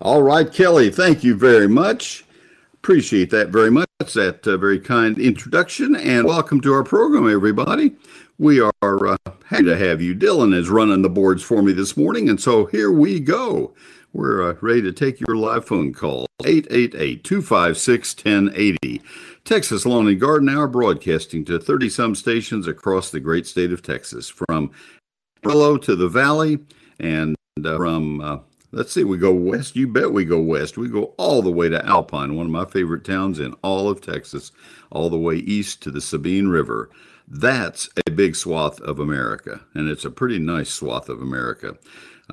All right, Kelly, thank you very much. Appreciate that very much, That's that uh, very kind introduction, and welcome to our program, everybody. We are uh, happy to have you. Dylan is running the boards for me this morning, and so here we go. We're uh, ready to take your live phone call. 888 256 1080. Texas Lawn and Garden Hour broadcasting to 30 some stations across the great state of Texas, from Amarillo to the Valley, and uh, from uh, Let's see, we go west. You bet we go west. We go all the way to Alpine, one of my favorite towns in all of Texas, all the way east to the Sabine River. That's a big swath of America, and it's a pretty nice swath of America.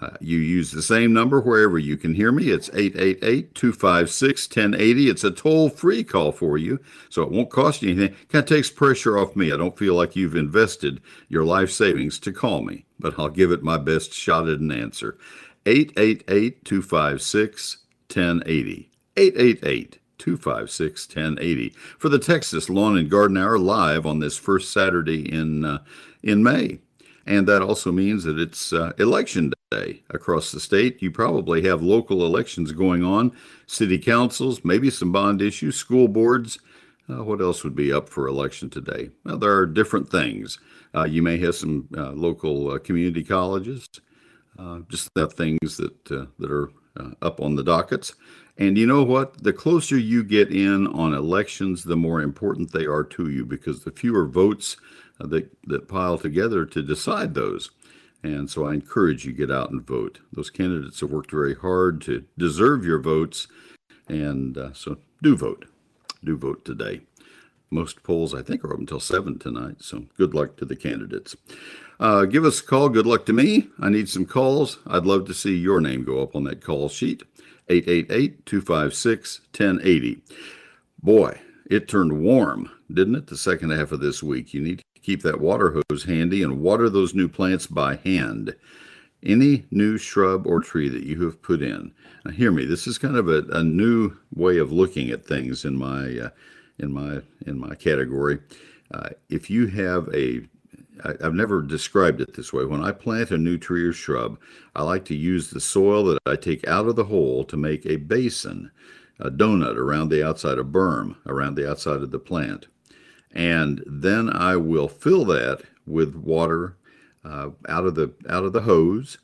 Uh, you use the same number wherever you can hear me. It's 888 256 1080. It's a toll free call for you, so it won't cost you anything. Kind of takes pressure off me. I don't feel like you've invested your life savings to call me, but I'll give it my best shot at an answer. 888 256 1080. 888 256 1080 for the Texas Lawn and Garden Hour live on this first Saturday in, uh, in May. And that also means that it's uh, election day across the state. You probably have local elections going on, city councils, maybe some bond issues, school boards. Uh, what else would be up for election today? Well, there are different things. Uh, you may have some uh, local uh, community colleges just the things that uh, that are uh, up on the dockets. And you know what? The closer you get in on elections, the more important they are to you because the fewer votes uh, that that pile together to decide those. And so I encourage you get out and vote. Those candidates have worked very hard to deserve your votes, and uh, so do vote. Do vote today. Most polls, I think, are up until 7 tonight, so good luck to the candidates. Uh, give us a call. Good luck to me. I need some calls. I'd love to see your name go up on that call sheet. 888 256 1080. Boy, it turned warm, didn't it? The second half of this week. You need to keep that water hose handy and water those new plants by hand. Any new shrub or tree that you have put in. Now, hear me. This is kind of a, a new way of looking at things in my uh, in my in my category. Uh, if you have a I, have never described it this way. When I plant a new tree or shrub, I like to use the soil that I take out of the hole to make a basin, a donut around the outside, a berm around the outside of the plant. And then I will fill that with water uh, out of the out of the hose.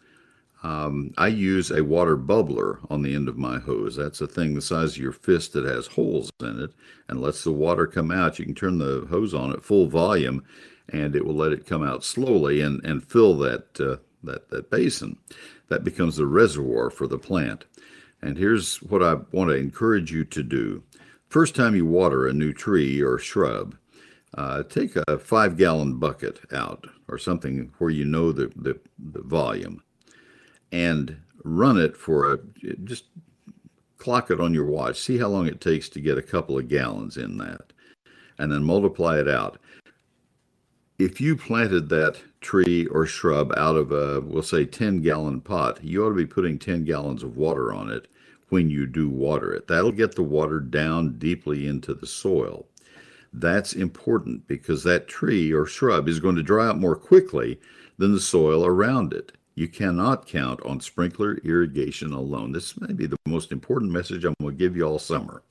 Um, I use a water bubbler on the end of my hose. That's a thing the size of your fist that has holes in it and lets the water come out. You can turn the hose on at full volume and it will let it come out slowly and, and fill that, uh, that, that basin. That becomes the reservoir for the plant. And here's what I want to encourage you to do. First time you water a new tree or shrub, uh, take a five gallon bucket out or something where you know the, the, the volume and run it for a just clock it on your watch. See how long it takes to get a couple of gallons in that and then multiply it out if you planted that tree or shrub out of a, we'll say, 10 gallon pot, you ought to be putting 10 gallons of water on it when you do water it. That'll get the water down deeply into the soil. That's important because that tree or shrub is going to dry out more quickly than the soil around it. You cannot count on sprinkler irrigation alone. This may be the most important message I'm going to give you all summer.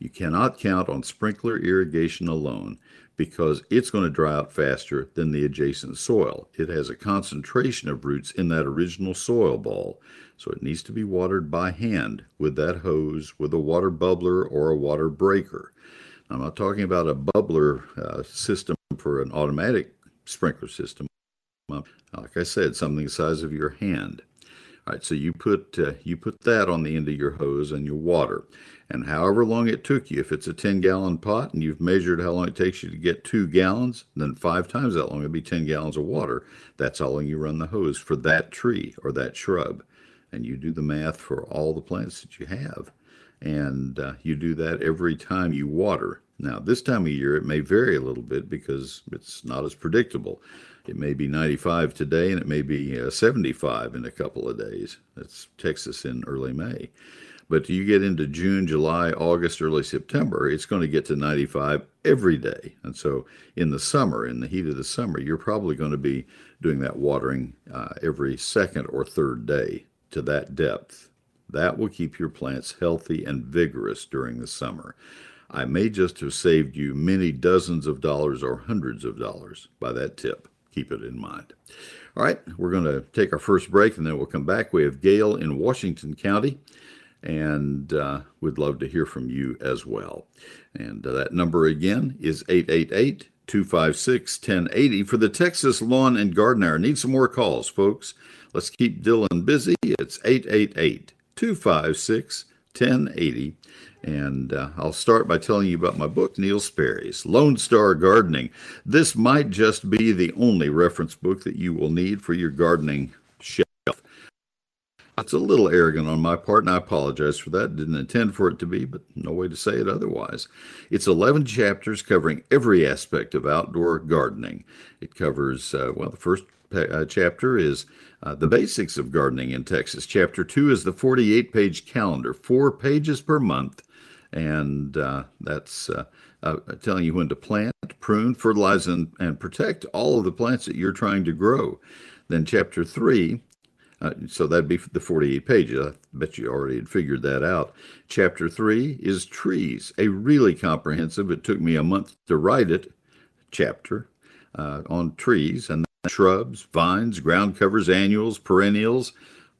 You cannot count on sprinkler irrigation alone because it's going to dry out faster than the adjacent soil. It has a concentration of roots in that original soil ball, so it needs to be watered by hand with that hose, with a water bubbler or a water breaker. I'm not talking about a bubbler uh, system for an automatic sprinkler system. Like I said, something the size of your hand. All right, so you put uh, you put that on the end of your hose and you water. And however long it took you, if it's a 10 gallon pot and you've measured how long it takes you to get two gallons, then five times that long, it'd be 10 gallons of water. That's how long you run the hose for that tree or that shrub. And you do the math for all the plants that you have. And uh, you do that every time you water. Now, this time of year, it may vary a little bit because it's not as predictable. It may be 95 today and it may be uh, 75 in a couple of days. That's Texas in early May. But you get into June, July, August, early September, it's going to get to 95 every day. And so in the summer, in the heat of the summer, you're probably going to be doing that watering uh, every second or third day to that depth. That will keep your plants healthy and vigorous during the summer. I may just have saved you many dozens of dollars or hundreds of dollars by that tip. Keep it in mind. All right, we're going to take our first break and then we'll come back. We have Gail in Washington County, and uh, we'd love to hear from you as well. And uh, that number again is 888 256 1080 for the Texas Lawn and Garden Hour. Need some more calls, folks. Let's keep Dylan busy. It's 888 256 1080. And uh, I'll start by telling you about my book, Neil Sperry's Lone Star Gardening. This might just be the only reference book that you will need for your gardening shelf. It's a little arrogant on my part, and I apologize for that. Didn't intend for it to be, but no way to say it otherwise. It's 11 chapters covering every aspect of outdoor gardening. It covers, uh, well, the first uh, chapter is uh, the basics of gardening in Texas. Chapter two is the 48 page calendar, four pages per month and uh, that's uh, uh, telling you when to plant, prune, fertilize, and, and protect all of the plants that you're trying to grow. Then, chapter three, uh, so that'd be the 48 pages. I bet you already had figured that out. Chapter three is trees, a really comprehensive, it took me a month to write it, chapter uh, on trees and shrubs, vines, ground covers, annuals, perennials,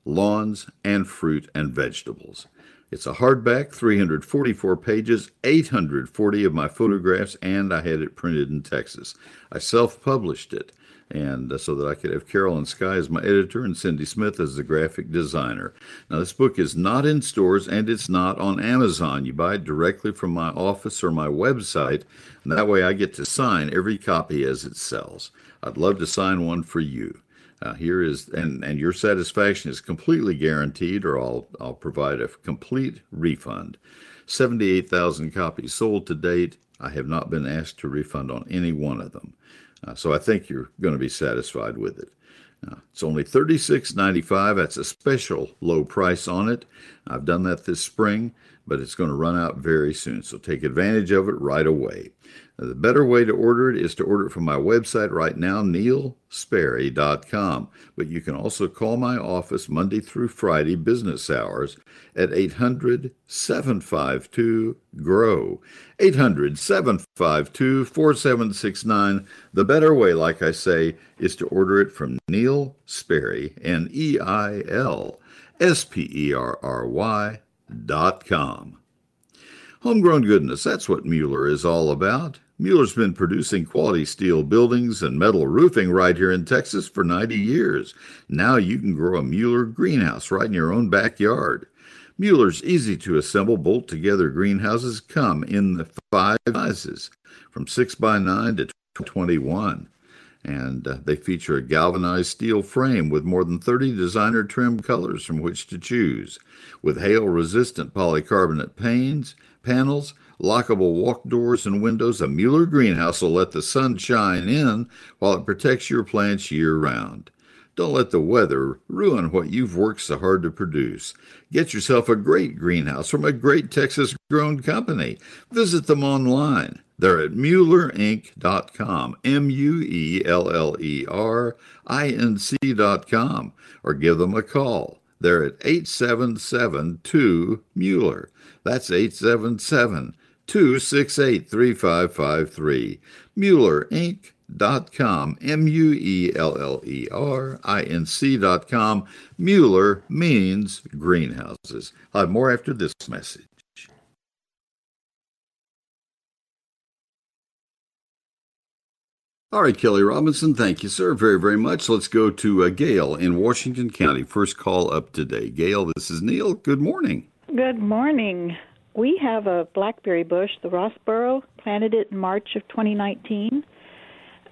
lawns, and fruit and vegetables. It's a hardback, 344 pages, 840 of my photographs, and I had it printed in Texas. I self published it and uh, so that I could have Carolyn Sky as my editor and Cindy Smith as the graphic designer. Now, this book is not in stores and it's not on Amazon. You buy it directly from my office or my website, and that way I get to sign every copy as it sells. I'd love to sign one for you. Uh, here is and and your satisfaction is completely guaranteed, or I'll I'll provide a complete refund. Seventy-eight thousand copies sold to date. I have not been asked to refund on any one of them, uh, so I think you're going to be satisfied with it. Uh, it's only $36.95. That's a special low price on it. I've done that this spring, but it's going to run out very soon. So take advantage of it right away. The better way to order it is to order it from my website right now, neilsperry.com. But you can also call my office Monday through Friday business hours at 800 752 GROW. 800 752 4769. The better way, like I say, is to order it from Neil Sperry, N E I L S P E R R Y dot com. Homegrown goodness, that's what Mueller is all about. Mueller's been producing quality steel buildings and metal roofing right here in Texas for 90 years. Now you can grow a Mueller greenhouse right in your own backyard. Mueller's easy to assemble, bolt together greenhouses come in the five sizes from 6 by 9 to 21 and uh, they feature a galvanized steel frame with more than 30 designer trim colors from which to choose. With hail resistant polycarbonate panes, panels, lockable walk doors and windows, a Mueller greenhouse will let the sun shine in while it protects your plants year round. Don't let the weather ruin what you've worked so hard to produce. Get yourself a great greenhouse from a great Texas grown company. Visit them online. They're at MuellerInc.com, M U E L L E R I N C.com, or give them a call. They're at 877 2 Mueller. That's 877 268 3553. Mueller Inc. Dot com, M U E L L E R I N C dot com. Mueller means greenhouses. I'll have more after this message. All right, Kelly Robinson, thank you, sir, very, very much. Let's go to uh, Gail in Washington County. First call up today. Gail, this is Neil. Good morning. Good morning. We have a blackberry bush, the Rosborough, planted it in March of 2019.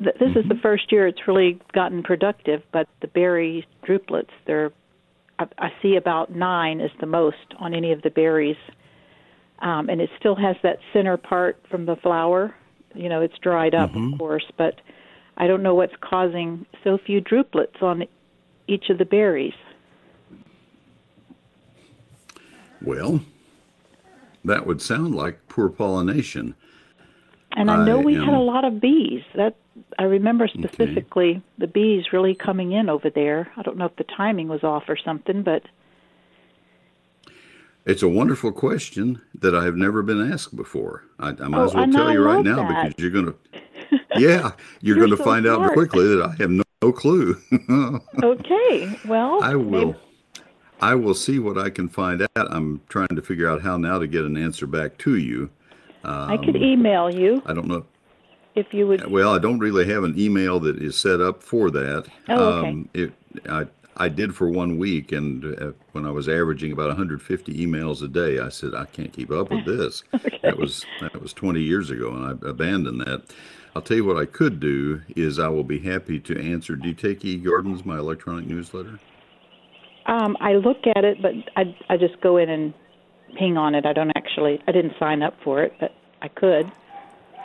This mm-hmm. is the first year it's really gotten productive, but the berry drupelets, they're I, I see about nine is the most on any of the berries, um, and it still has that center part from the flower. You know, it's dried up, mm-hmm. of course, but I don't know what's causing so few drupelets on each of the berries. Well, that would sound like poor pollination. And I know I we am... had a lot of bees. That I remember specifically okay. the bees really coming in over there. I don't know if the timing was off or something, but It's a wonderful question that I have never been asked before. I, I might Oh, as well tell I you right now that. because you're going to, yeah, you're, You're going to so find out quickly that I have no, no clue. Okay. Well, I maybe- will. I will see what I can find out. I'm trying to figure out how now to get an answer back to you. I could email you I don't know. if you would. Well, I don't really have an email that is set up for that. Oh, okay. Um, it, I, I did for one week, and uh, when I was averaging about 150 emails a day, I said I can't keep up with this. okay. That was that was 20 years ago, and I abandoned that. I'll tell you what I could do is I will be happy to answer. Do you take eGardens, my electronic newsletter? Um, I look at it, but I I just go in and ping on it. I don't actually. I didn't sign up for it, but I could.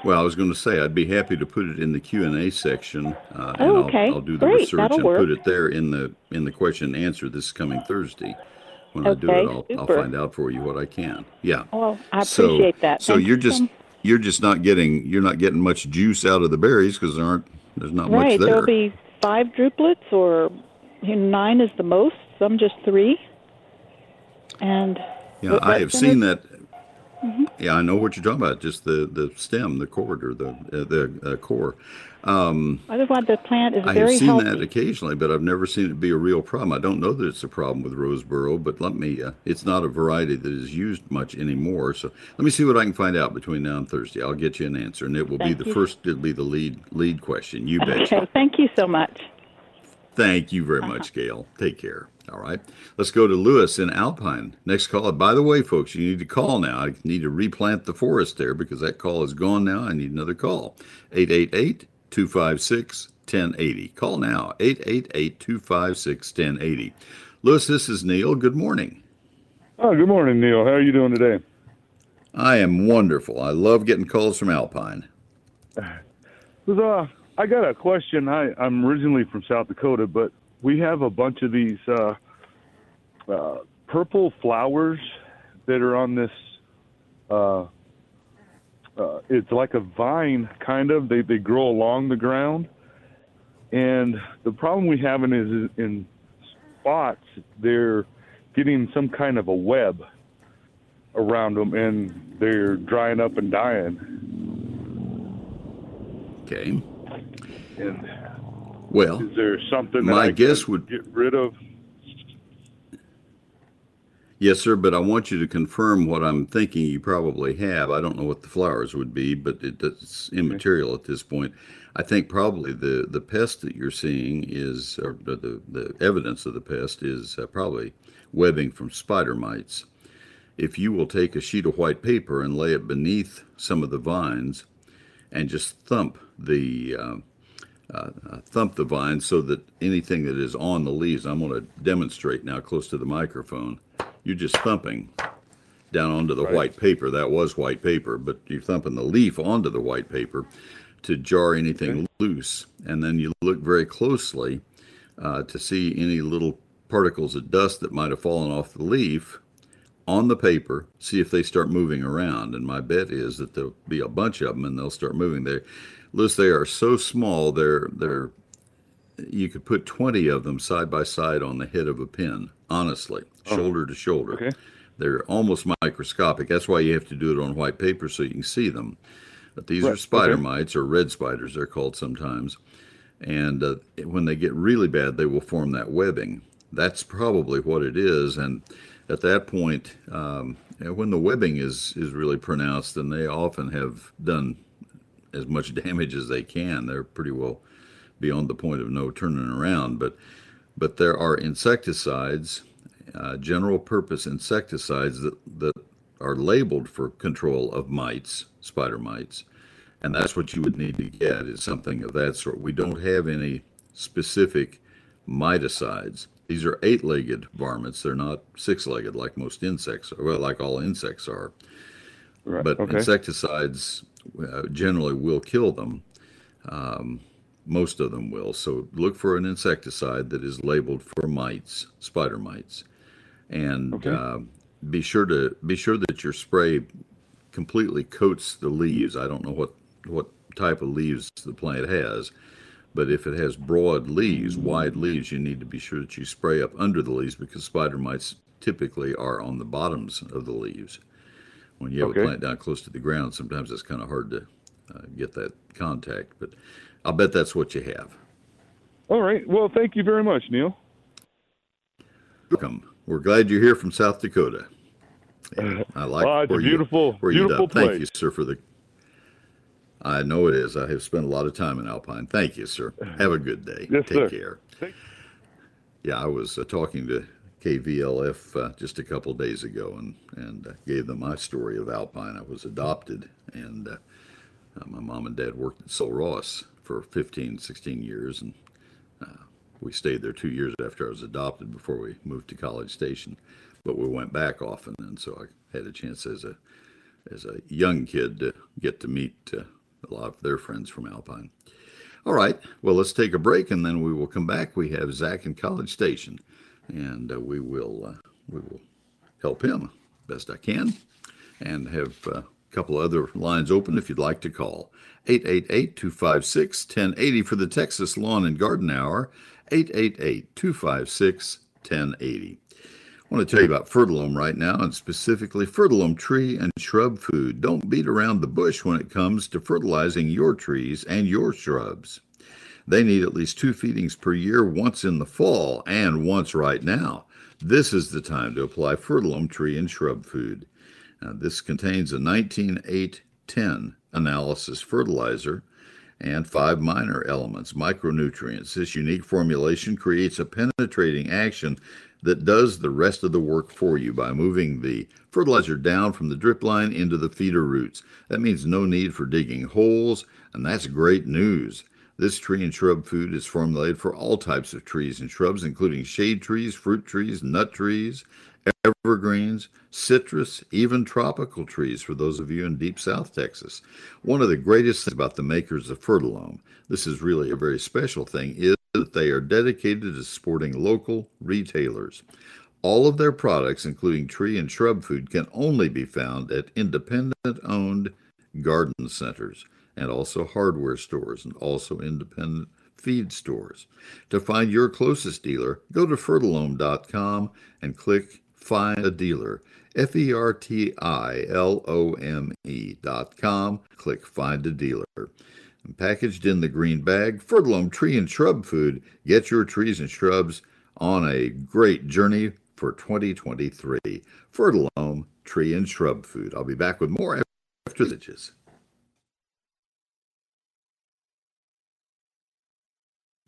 Well, I was going to say I'd be happy to put it in the Q and A section, uh, and Oh, I'll, okay. I'll do the Great. research That'll and work. put it there in the in the question and answer this coming Thursday. When I do it, I'll, I'll find out for you what I can. Yeah. Well, I So- appreciate that. So Thank you're you just you're just not getting you're not getting much juice out of the berries because there aren't there's not right. much there. Right. There'll be five drupelets, or nine is the most. Some just three. And Yeah, I have seen that. Yeah, I know what you're talking about. Just the the stem, the cord, or the uh, the uh, core. Otherwise, the plant is I have very seen healthy. that occasionally, but I've never seen it be a real problem. I don't know that it's a problem with Rosborough, but let me. Uh, it's not a variety that is used much anymore. So let me see what I can find out between now and Thursday. I'll get you an answer, and it will Thank be the you. first. It'll be the lead lead question. You bet. Okay. Thank you so much. Thank you very much, Gail. Take care. All right. Let's go to Lewis in Alpine. Next call. By the way, folks, you need to call now. I need to replant the forest there because that call is gone now. I need another call. 888 256 1080. Call now. 888 256 1080. Lewis, this is Neil. Good morning. Oh, good morning, Neil. How are you doing today? I am wonderful. I love getting calls from Alpine. Uh, I got a question. I, I'm originally from South Dakota, but we have a bunch of these uh, uh, purple flowers that are on this. Uh, uh, it's like a vine, kind of. They they grow along the ground, and the problem we having is in spots they're getting some kind of a web around them, and they're drying up and dying. Okay. And Well, Is there something that My I guess would- get rid of? Yes, sir, but I want you to confirm what I'm thinking you probably have. I don't know what the flowers would be, but it, it's immaterial at this point. I think probably the, the pest that you're seeing is, or the, the, the evidence of the pest is uh, probably webbing from spider mites. If you will take a sheet of white paper and lay it beneath some of the vines and just thump the uh, uh, thump the vine so that anything that is on the leaves, I'm going to demonstrate now close to the microphone. You're just thumping down onto the Right. white paper. That was white paper, but you're thumping the leaf onto the white paper to jar anything loose. And then you look very closely uh, to see any little particles of dust that might have fallen off the leaf on the paper, see if they start moving around. And my bet is that there'll be a bunch of them and they'll start moving. They, Liz, they are so small. They're they're you could put 20 of them side by side on the head of a pin, honestly, shoulder to shoulder. Okay. They're almost microscopic. That's why you have to do it on white paper so you can see them. But these are spider okay. mites or red spiders, they're called sometimes. And uh, when they get really bad, they will form that webbing. That's probably what it is. And at that point, um, when the webbing is, is really pronounced, then they often have done as much damage as they can. They're pretty well beyond the point of no turning around. But but there are insecticides, uh, general purpose insecticides that, that are labeled for control of mites, spider mites. And that's what you would need to get is something of that sort. We don't have any specific miticides. These are eight-legged varmints. They're not six-legged like most insects, are, well, like all insects are Right. but okay. insecticides uh, generally will kill them. Um, most of them will. So look for an insecticide that is labeled for mites, spider mites, and Okay. uh, be sure to be sure that your spray completely coats the leaves. I don't know what what type of leaves the plant has, But if it has broad leaves, wide leaves, you need to be sure that you spray up under the leaves because spider mites typically are on the bottoms of the leaves. When you have Okay. a plant down close to the ground, sometimes it's kind of hard to uh, get that contact. But I'll bet that's what you have. All right. Well, thank you very much, Neil. Welcome. We're glad you're here from South Dakota. Yeah, I like it's a where you- beautiful, you beautiful done. Thank you, sir, for the. I know it is. I have spent a lot of time in Alpine. Thank you, sir. Have a good day. Yes, Take sir. care. Yeah, I was uh, talking to KVLF uh, just a couple days ago and and uh, gave them my story of Alpine. I was adopted, and uh, uh, my mom and dad worked at Sul Ross for 15, 16 years, and uh, we stayed there two years after I was adopted before we moved to College Station. But we went back often, and so I had a chance as a as a young kid to get to meet uh, a lot of their friends from Alpine. All right, well, let's take a break, and then we will come back. We have Zach in College Station, and uh, we will uh, we will help him best I can, and have uh, a couple other lines open if you'd like to call. 888-256-1080 for the Texas Lawn and Garden Hour, 888-256-1080. I want to tell you about Fertilome right now, and specifically Fertilome tree and shrub food. Don't beat around the bush when it comes to fertilizing your trees and your shrubs. They need at least two feedings per year, once in the fall and once right now. This is the time to apply Fertilome tree and shrub food. Now, this contains a 19-8-10 analysis fertilizer and five minor elements, micronutrients. This unique formulation creates a penetrating action that does the rest of the work for you by moving the fertilizer down from the drip line into the feeder roots. That means no need for digging holes, and that's great news. This tree and shrub food is formulated for all types of trees and shrubs, including shade trees, fruit trees, nut trees, evergreens, citrus, even tropical trees for those of you in deep South Texas. One of the greatest things about the makers of Fertilome, this is really a very special thing, is that they are dedicated to supporting local retailers. All of their products, including tree and shrub food, can only be found at independent owned garden centers and also hardware stores and also independent feed stores. To find your closest dealer, go to fertilome.com and click Find a Dealer. F E R T I L O M E dot com. Click Find a Dealer. And packaged in the green bag, Fertilome Tree and Shrub Food. Get your trees and shrubs on a great journey for 2023. Fertilome Tree and Shrub Food. I'll be back with more after this.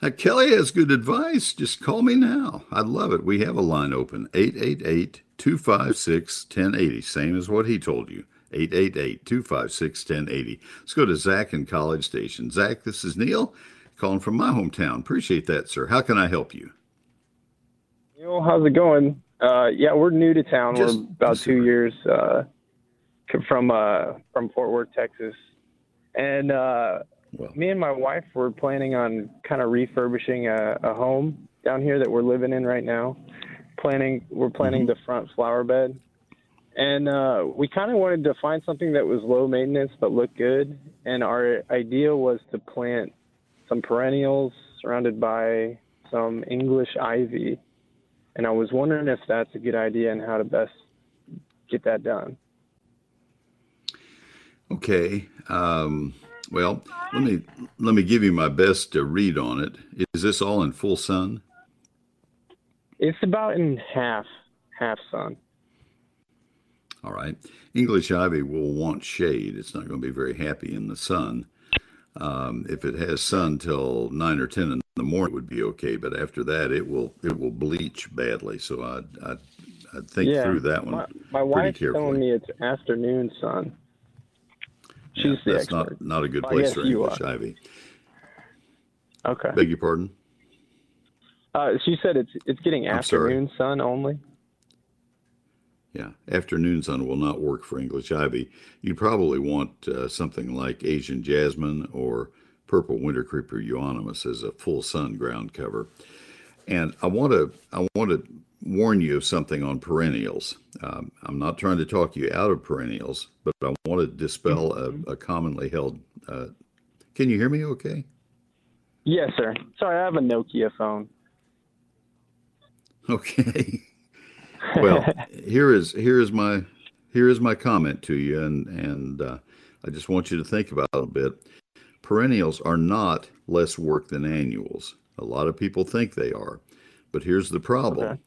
Now, Kelly has good advice. Just call me now. I'd love it. We have a line open 888 256 1080, same as what he told you. 888 256 1080. Let's go to Zach in College Station. Zach, this is Neil calling from my hometown. Appreciate that, sir. How can I help you? Neil, how's it going? Uh, yeah, we're new to town. Just- we're about two years uh, from uh, from Fort Worth, Texas, and uh, Well, me and my wife were planning on kind of refurbishing a, a home down here that we're living in right now. Planning, we're planning the front flower bed, and uh, we kind of wanted to find something that was low maintenance but looked good. And our idea was to plant some perennials surrounded by some English ivy. And I was wondering if that's a good idea and how to best get that done. okay. Um, well, let me let me give you my best uh, read on it. Is this all in full sun? It's about in half, half sun. All right. English ivy will want shade. It's not going to be very happy in the sun. Um, if it has sun till nine or ten in the morning, it would be okay. But after that, it will it will bleach badly. So I'd I'd, I'd think yeah, through that one. My, my wife's telling me it's afternoon sun. She's Yeah, the that's expert. not not a good place for English are. ivy. Okay. Beg your pardon. Uh, she said it's it's getting I'm sorry. afternoon sun only. Yeah, afternoon sun will not work for English ivy. You'd probably want uh, something like Asian jasmine or purple winter creeper euonymus as a full sun ground cover. And I want to I want to warn you of something on perennials. Um, I'm not trying to talk you out of perennials, but I want to dispel a, a commonly held. Uh, can you hear me? Okay. Yes, sir. Sorry, I have a Nokia phone. Okay. well, here is here is my here is my comment to you, and and uh, I just want you to think about it a bit. Perennials are not less work than annuals. A lot of people think they are, but here's the problem. Okay.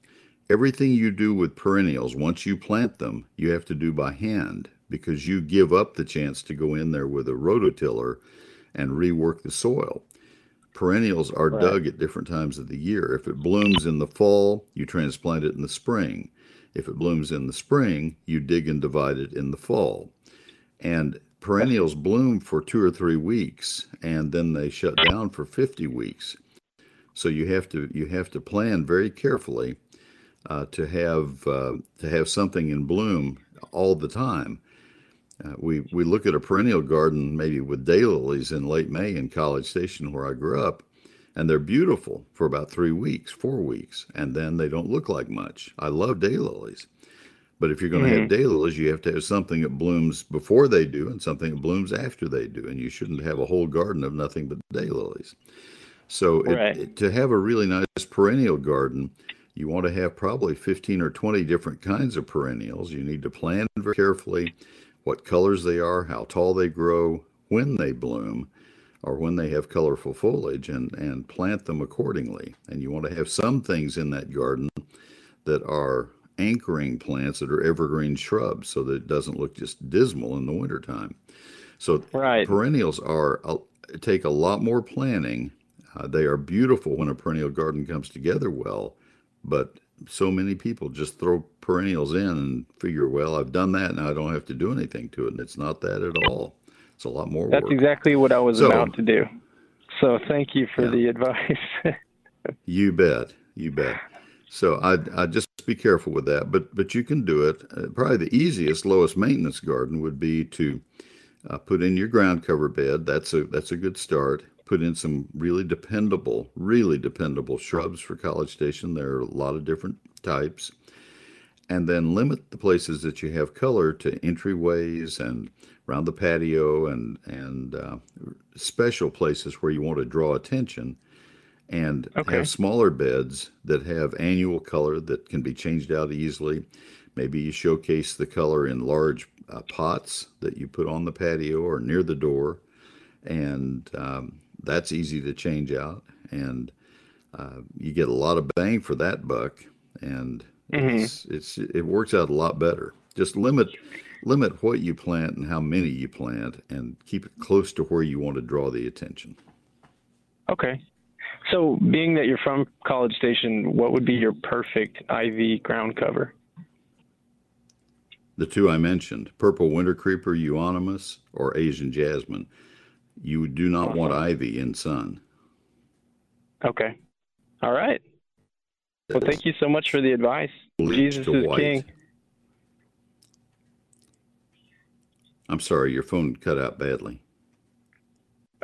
Everything you do with perennials, once you plant them, you have to do by hand because you give up the chance to go in there with a rototiller and rework the soil. Perennials are Right. dug at different times of the year. If it blooms in the fall, you transplant it in the spring. If it blooms in the spring, you dig and divide it in the fall. And perennials bloom for two or three weeks and then they shut down for 50 weeks. So you have to you have to plan very carefully uh, to have uh, to have something in bloom all the time. Uh, we we look at a perennial garden maybe with daylilies in late May in College Station where I grew up, and they're beautiful for about three weeks, four weeks, and then they don't look like much. I love daylilies, but if you're going to have daylilies, you have to have something that blooms before they do and something that blooms after they do, and you shouldn't have a whole garden of nothing but daylilies. So it, it- to have a really nice perennial garden, you want to have probably 15 or 20 different kinds of perennials. You need to plan very carefully what colors they are, how tall they grow, when they bloom, or when they have colorful foliage, and, and plant them accordingly. And you want to have some things in that garden that are anchoring plants that are evergreen shrubs so that it doesn't look just dismal in the wintertime. So Right. perennials are uh, take a lot more planning. Uh, they are beautiful when a perennial garden comes together well, but so many people just throw perennials in and figure, well, I've done that now I don't have to do anything to it, and it's not that at all. It's a lot more That's work. exactly what I was So- about to do. So thank you for Yeah. the advice. You bet. You bet. So I I just be careful with that, but but you can do it. Uh, probably the easiest, lowest maintenance garden would be to uh, put in your ground cover bed. That's a that's a good start. Put in some really dependable, really dependable shrubs for College Station. There are a lot of different types, and then limit the places that you have color to entryways and around the patio and and uh, special places where you want to draw attention and Okay. have smaller beds that have annual color that can be changed out easily. Maybe you showcase the color in large uh, pots that you put on the patio or near the door, and um, that's easy to change out. And uh, you get a lot of bang for that buck, and it's, it's it works out a lot better. Just limit limit what you plant and how many you plant, and keep it close to where you want to draw the attention. okay. So, being that you're from College Station, what would be your perfect ivy ground cover? The two I mentioned, purple winter creeper euonymus or Asian jasmine. You do not want ivy in sun. Okay. All right. Well, thank you so much for the advice. Jesus is white. king. I'm sorry, your phone cut out badly.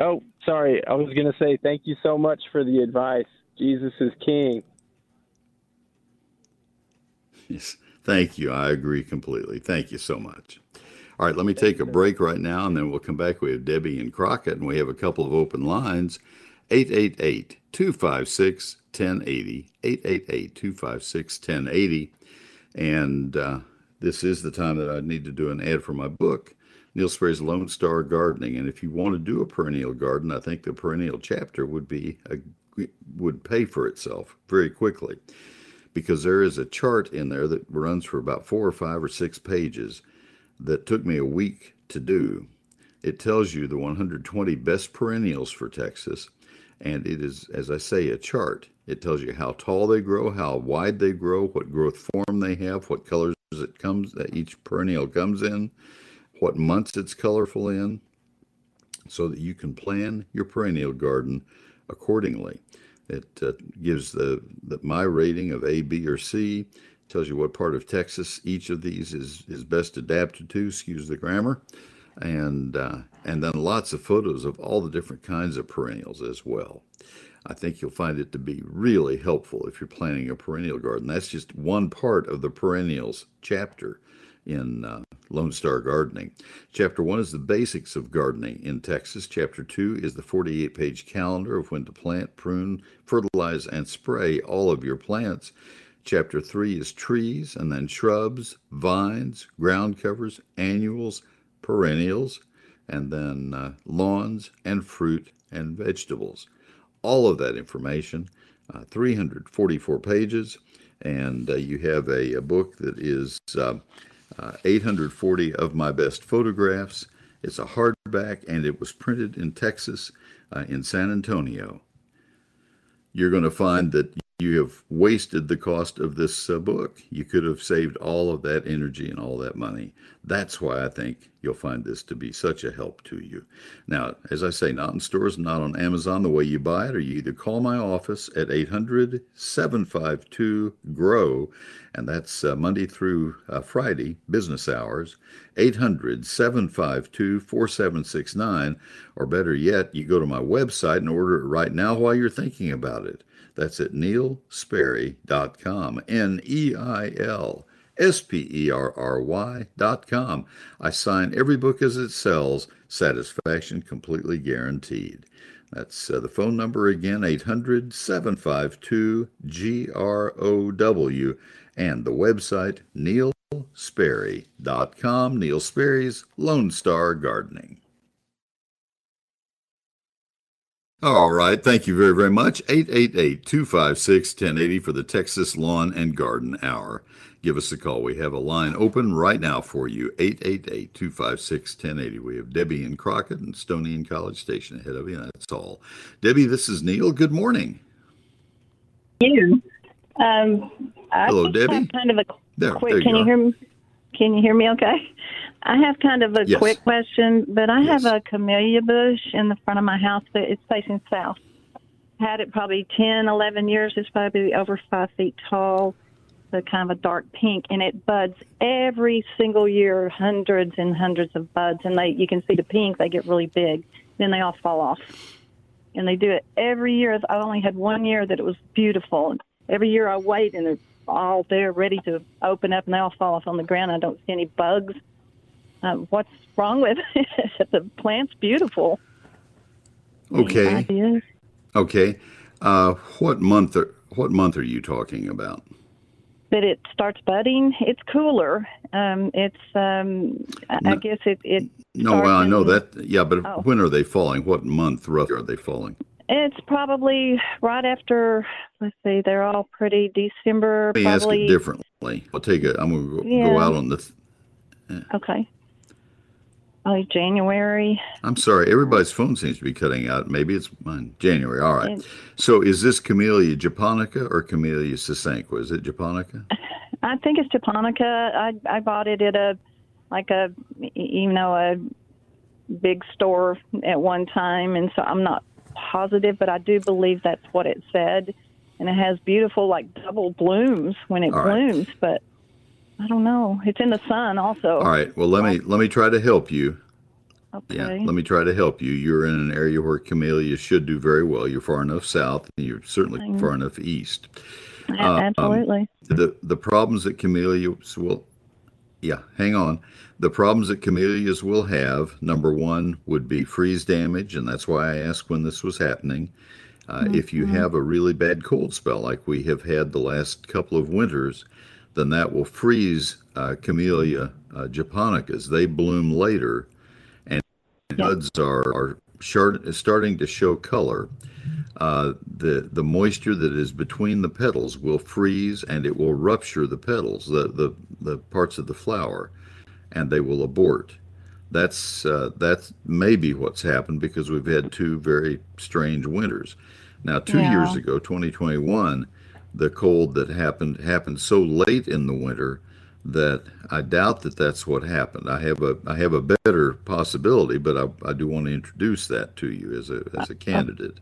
Oh, sorry. I was going to say thank you so much for the advice. Jesus is king. Yes, thank you. I agree completely. Thank you so much. All right, let me take a break right now and then we'll come back. We have Debbie and Crockett, and we have a couple of open lines 888 256 1080. 888 256 1080. And uh, this is the time that I need to do an ad for my book, Neil Sperry's Lone Star Gardening. And if you want to do a perennial garden, I think the perennial chapter would be a, would pay for itself very quickly because there is a chart in there that runs for about four or five or six pages that took me a week to do. It tells you the 120 best perennials for Texas, and it is, as I say, a chart. It tells you how tall they grow, how wide they grow, what growth form they have, what colors it comes that each perennial comes in, what months it's colorful in, so that you can plan your perennial garden accordingly. It uh, gives the, the my rating of A, B, or C. Tells you what part of Texas each of these is is best adapted to. Excuse the grammar, and uh, and then lots of photos of all the different kinds of perennials as well. I think you'll find it to be really helpful if you're planning a perennial garden. That's just one part of the perennials chapter in uh, Lone Star Gardening. Chapter one is the basics of gardening in Texas. Chapter two is the 48 page calendar of when to plant, prune, fertilize, and spray all of your plants. Chapter three is trees, and then shrubs, vines, ground covers, annuals, perennials, and then uh, lawns and fruit and vegetables. All of that information, uh, 344 pages, and uh, you have a, a, book that is uh, uh, 840 of my best photographs. It's a hardback, and it was printed in Texas, uh, in San Antonio. You're going to find that you have wasted the cost of this uh, book. You could have saved all of that energy and all that money. That's why I think you'll find this to be such a help to you. Now, as I say, not in stores, not on Amazon the way you buy it, or you either call my office at 800 752 GROW, and that's uh, Monday through uh, Friday, business hours, 800 752 4769, or better yet, you go to my website and order it right now while you're thinking about it. That's at neilsperry.com. N E I L S P E R R Y.com. I sign every book as it sells, satisfaction completely guaranteed. That's uh, the phone number again, 800 752 G R O W, and the website, neilsperry.com. Neil Sperry's Lone Star Gardening. All right. Thank you very, very much. 888 256 1080 for the Texas Lawn and Garden Hour. Give us a call. We have a line open right now for you 888 256 1080. We have Debbie in Crockett and Stony in College Station ahead of you. That's all. Debbie, this is Neil. Good morning. You. Um, Hello, Debbie. Kind of a there, quick. There you can you hear me? Can you hear me? Okay. I have kind of a Yes. quick question, but I Yes. have a camellia bush in the front of my house, but it's facing south. Had it probably 10, 11 years. It's probably over five feet tall. The kind of a dark pink, and it buds every single year, hundreds and hundreds of buds. And they, you can see the pink; they get really big, then they all fall off. And they do it every year. I only had one year that it was beautiful. Every year I wait, and they're all there, ready to open up, and they all fall off on the ground. I don't see any bugs. Uh, what's wrong with it? the plant's beautiful. Okay. ideas? Okay. Uh, what month are, what month are you talking about? That it starts budding. It's cooler. Um, it's. Um, I, I guess it. it No, well, I know that. Yeah, but Oh. when are they falling? What month roughly are they falling? It's probably right after. Let's see. They're all pretty December. Let me ask it differently. I'll take a. I'm going to go, Yeah. go out on the. Okay. Probably January. I'm sorry, everybody's phone seems to be cutting out. Maybe it's mine. January. All right. So is this Camellia japonica or Camellia sasanqua? Is it japonica? I think it's japonica. I I bought it at a like a you know a big store at one time, and so I'm not positive, but I do believe that's what it said. And it has beautiful like double blooms when it right. blooms, but I don't know. It's in the sun also. All right. Well, let me let me try to help you. Okay. Yeah, let me try to help you. You're in an area where camellias should do very well. You're far enough south, and you're certainly Mhm. far enough east. A- um, Absolutely. the the problems that camellias will yeah hang on the problems that camellias will have number one would be freeze damage and that's why i asked when this was happening uh, if you have a really bad cold spell like we have had the last couple of winters then that will freeze uh, camellia uh, japonicas they bloom later and buds are, are shart- starting to show color uh, the the moisture that is between the petals will freeze and it will rupture the petals, the the, the parts of the flower, and they will abort. That's uh, that's maybe what's happened because we've had two very strange winters. Now, two Yeah. years ago, 2021, the cold that happened happened so late in the winter that I doubt that that's what happened. I have a I have a better possibility, but I, I do want to introduce that to you as a as a candidate.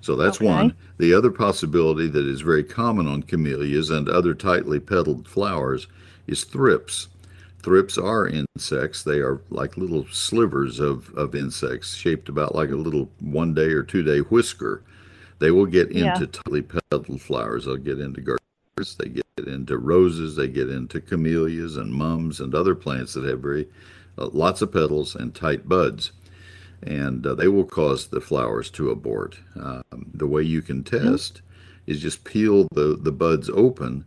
So that's Okay. one. The other possibility that is very common on camellias and other tightly petaled flowers is thrips. Thrips are insects. They are like little slivers of, of insects shaped about like a little one day or two day whisker. They will get Yeah. into tightly petaled flowers. They'll get into gardens. They get into roses, they get into camellias and mums and other plants that have very uh, lots of petals and tight buds. And uh, they will cause the flowers to abort. Um, the way you can test is just peel the, the buds open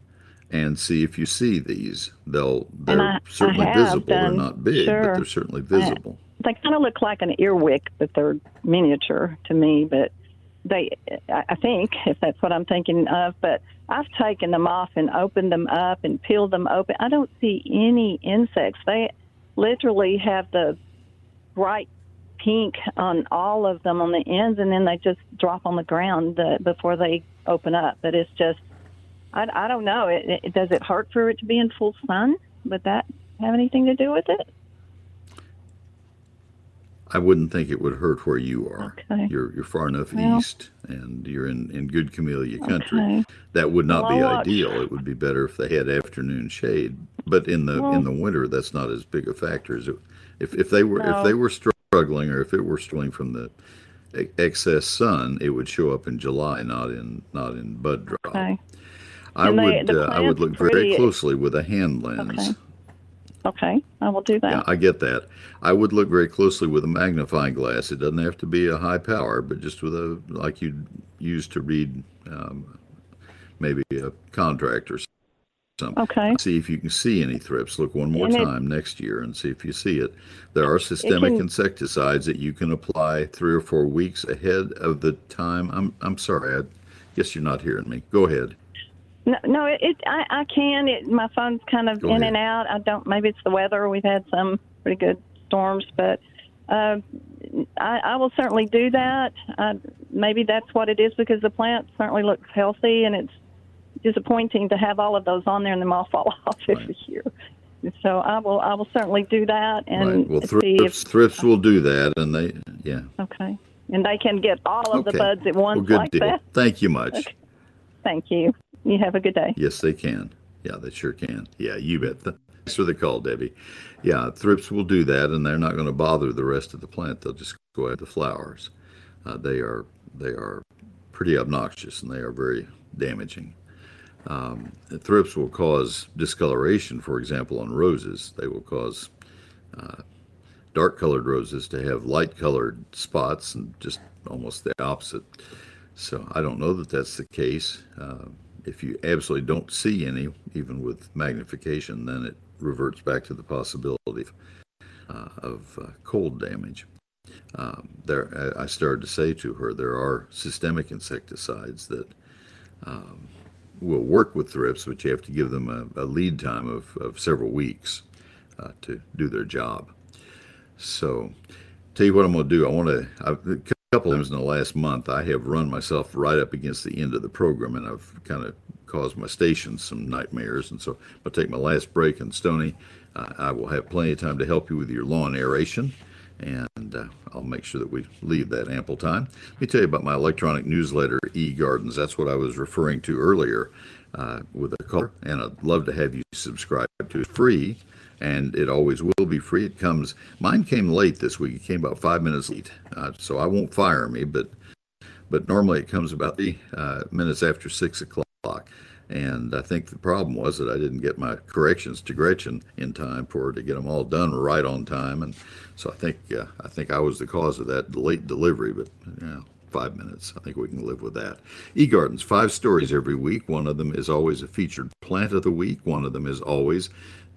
and see if you see these. They'll they're I- I certainly have visible. They're not big, sure. but they're certainly visible. They kind of look like an earwig, but they're miniature to me. But they, I think, if that's what I'm thinking of. But I've taken them off and opened them up and peeled them open. I don't see any insects. They literally have the bright pink on all of them on the ends, and then they just drop on the ground before they open up. But it's just, I, I don't know. It, it, does it hurt for it to be in full sun? Would that have anything to do with it? I wouldn't think it would hurt where you are. Okay. You're you're far enough Well- east, and you're in in good camellia country. Okay. That would not Well, be I'll watch. ideal. It would be better if they had afternoon shade. But in the Well- in the winter, that's not as big a factor. As it, if if they were if they were struggling, or if it were struggling from the excess sun, it would show up in July, not in not in bud drop. Okay. I And they- would the uh, I would look very pretty- closely with a hand lens. Okay. I will do that. Yeah, I get that. I would look very closely with a magnifying glass. It doesn't have to be a high power, but just with a like you'd use to read um, maybe a contract or something. Okay. See if you can see any thrips. Look one more And it- time next year and see if you see it. There are systemic can- insecticides that you can apply three or four weeks ahead of the time. I'm I'm sorry. I guess you're not hearing me. Go ahead. No, no, it, it I, I can. It, my phone's kind of Go in ahead. and out. I don't. Maybe it's the weather. We've had some pretty good storms, but uh, I, I will certainly do that. Uh, maybe that's what it is because the plant certainly looks healthy, and it's disappointing to have all of those on there and them all fall off every Right. year. So I will. I will certainly do that and right. Well, see thrips if thrips will do that, and they yeah. okay. And they can get all of Okay. the buds at once Well, good like deal. that. Thank you much. Okay. Thank you. You have a good day. Yes, they can. Yeah, they sure can. Yeah, you bet. Thanks for the call, Debbie. Yeah, thrips will do that, and they're not going to bother the rest of the plant. They'll just go at the flowers. Uh, they are they are pretty obnoxious, and they are very damaging. Um, thrips will cause discoloration, for example, on roses. They will cause uh, dark colored roses to have light colored spots, and just almost the opposite. So I don't know that that's the case. Uh, if you absolutely don't see any, even with magnification, then it reverts back to the possibility uh, of uh, cold damage. Um, there, I started to say to her, there are systemic insecticides that um, will work with thrips, but you have to give them a, a lead time of, of several weeks uh, to do their job. So, tell you what I'm going to do. I want to. Couple times in the last month, I have run myself right up against the end of the program, and I've kind of caused my station some nightmares. And so, I'll take my last break. And Stony, uh, I will have plenty of time to help you with your lawn aeration, and uh, I'll make sure that we leave that ample time. Let me tell you about my electronic newsletter, E Gardens. That's what I was referring to earlier uh, with a caller, and I'd love to have you subscribe to it. Free and it always will be free. It comes. Mine came late this week. It came about five minutes late, uh, so I won't fire me. But but normally it comes about the uh, minutes after six o'clock. And I think the problem was that I didn't get my corrections to Gretchen in time for her to get them all done right on time. And so I think uh, I think I was the cause of that late delivery. But know, five minutes. I think we can live with that. eGardens, five stories every week. One of them is always a featured plant of the week. One of them is always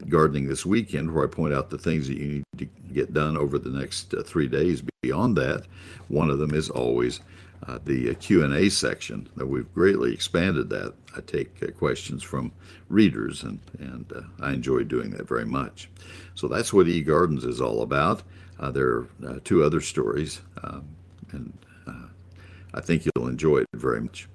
gardening this weekend, where I point out the things that you need to get done over the next uh, three days. Beyond that, one of them is always uh, the uh, Q&A section. We've greatly expanded that. I take uh, questions from readers, and and uh, I enjoy doing that very much. So that's what eGardens is all about. Uh, there are two other stories, um, and I think you'll enjoy it very much.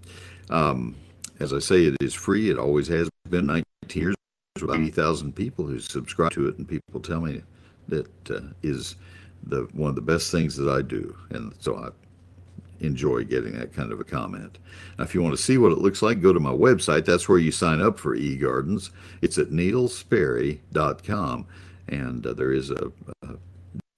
Um, as I say, it is free. It always has been 19 years with 80,000 people who subscribe to it, and people tell me that uh, is the one of the best things that I do, and so I enjoy getting that kind of a comment. Now, if you want to see what it looks like, go to my website. That's where you sign up for eGardens. It's at neilsperry.com, and uh, there is a, a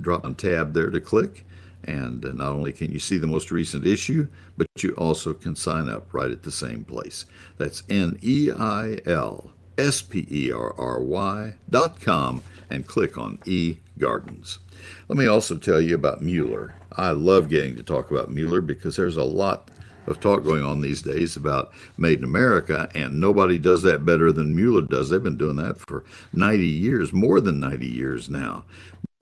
drop-down tab there to click, And uh, not only can you see the most recent issue, but you also can sign up right at the same place. That's N E I L S P E R R Y dot com and click on E Gardens. Let me also tell you about Mueller. I love getting to talk about Mueller because there's a lot of talk going on these days about made in America, and nobody does that better than Mueller does. They've been doing that for 90 years, more than 90 years now.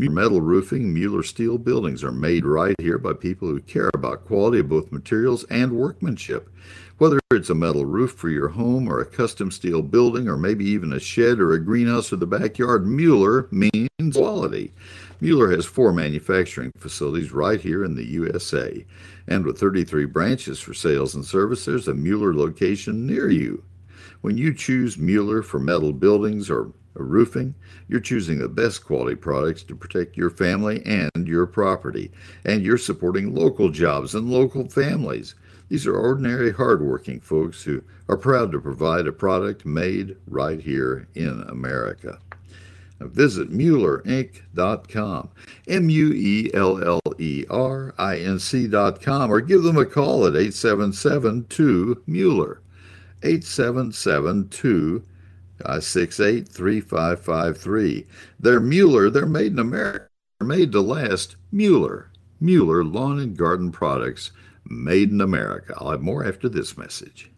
Metal roofing, Mueller steel buildings are made right here by people who care about quality of both materials and workmanship. Whether it's a metal roof for your home or a custom steel building or maybe even a shed or a greenhouse for the backyard, Mueller means quality. Mueller has four manufacturing facilities right here in the USA. And with 33 branches for sales and service, there's a Mueller location near you. When you choose Mueller for metal buildings or roofing, you're choosing the best quality products to protect your family and your property. And you're supporting local jobs and local families. These are ordinary, hardworking folks who are proud to provide a product made right here in America. Visit MuellerInc.com, M U E L L E R I N C.com, or give them a call at 877 2 Mueller. 877 2 68 3553. They're Mueller, they're made in America, they're made to last. Mueller, Mueller Lawn and Garden Products, made in America. I'll have more after this message.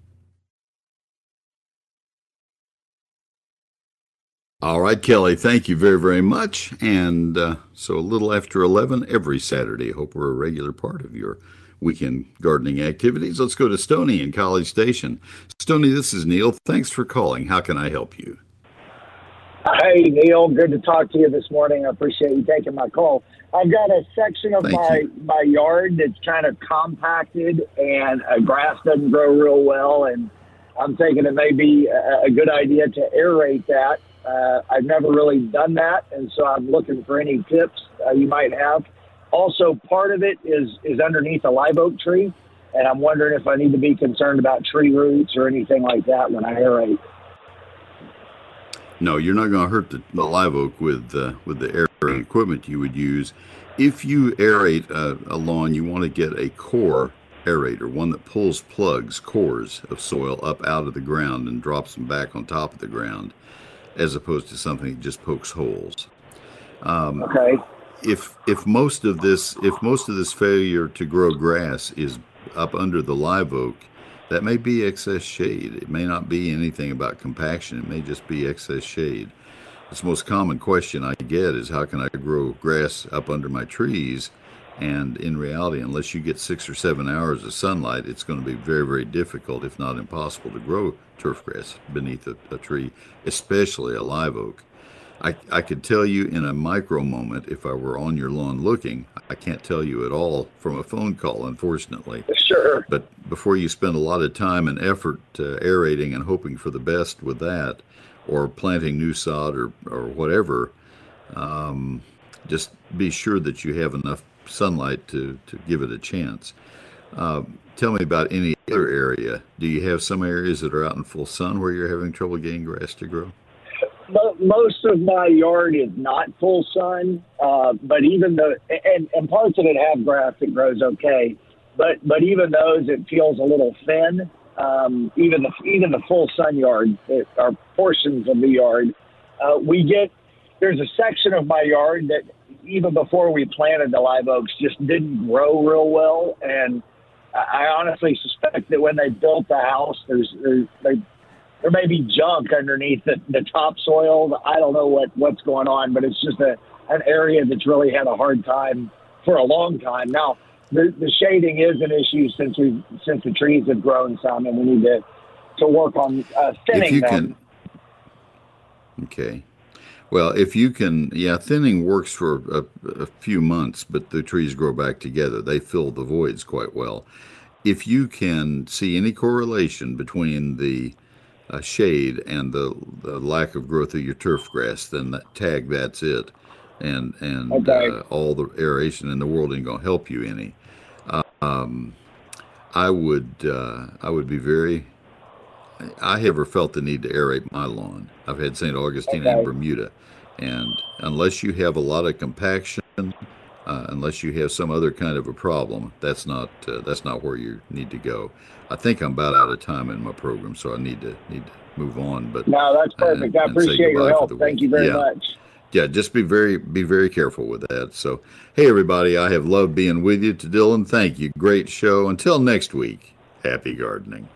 All right, Kelly, thank you very, very much. And uh, so a little after 11 every Saturday. Hope we're a regular part of your weekend gardening activities. Let's go to Stony in College Station. Stony, this is Neil. Thanks for calling. How can I help you? Hey, Neil. Good to talk to you this morning. I appreciate you taking my call. I've got a section of Thank my, you. my yard that's kind of compacted and uh, grass doesn't grow real well. And I'm thinking it may be a, a good idea to aerate that. Uh, I've never really done that. And so I'm looking for any tips uh, you might have. Also, part of it is, is underneath a live oak tree. And I'm wondering if I need to be concerned about tree roots or anything like that when I aerate. No, you're not going to hurt the, the live oak with uh, with the aerating equipment you would use. If you aerate a, a lawn, you want to get a core aerator, one that pulls plugs, cores of soil up out of the ground and drops them back on top of the ground, as opposed to something that just pokes holes. Um, Okay. If if most of this if most of this failure to grow grass is up under the live oak, that may be excess shade. It may not be anything about compaction. It may just be excess shade. This most common question I get is how can I grow grass up under my trees? And in reality, unless you get six or seven hours of sunlight, it's going to be very, very difficult, if not impossible, to grow turf grass beneath a, a tree, especially a live oak. I, I could tell you in a micro moment if I were on your lawn looking. I can't tell you at all from a phone call, unfortunately. Sure. But before you spend a lot of time and effort uh, aerating and hoping for the best with that, or planting new sod or, or whatever, um, just be sure that you have enough sunlight to, to give it a chance. Uh, tell me about any other area. Do you have some areas that are out in full sun where you're having trouble getting grass to grow? Mo- most of my yard is not full sun, uh, but even the and, and parts of it have grass that grows okay, but but even those it feels a little thin. Um, even the even the full sun yard it, are portions of the yard. Uh, we get there's a section of my yard that even before we planted the live oaks just didn't grow real well, and I honestly suspect that when they built the house, there's, there's they there may be junk underneath the, the topsoil. I don't know what, what's going on, but it's just a an area that's really had a hard time for a long time. Now, the, the shading is an issue since we since the trees have grown some, and we need to to work on uh, thinning if you them. can okay well if you can yeah thinning works for a, a few months but the trees grow back together they fill the voids quite well if you can see any correlation between the uh, shade and the, the lack of growth of your turf grass then that tag that's it and and Okay. uh, all the aeration in the world ain't gonna help you any um, I would uh, I would be very I never felt the need to aerate my lawn. I've had St. Augustine Okay. and Bermuda, and unless you have a lot of compaction uh, unless you have some other kind of a problem. That's not uh, that's not where you need to go. I think I'm about out of time in my program, so I need to need to move on. But No, that's perfect. and- I appreciate your help. Thank you very Yeah. much. yeah, just be very be very careful with that. So, hey everybody, I have loved being with you. To Dylan, thank you. Great show. Until next week, happy gardening.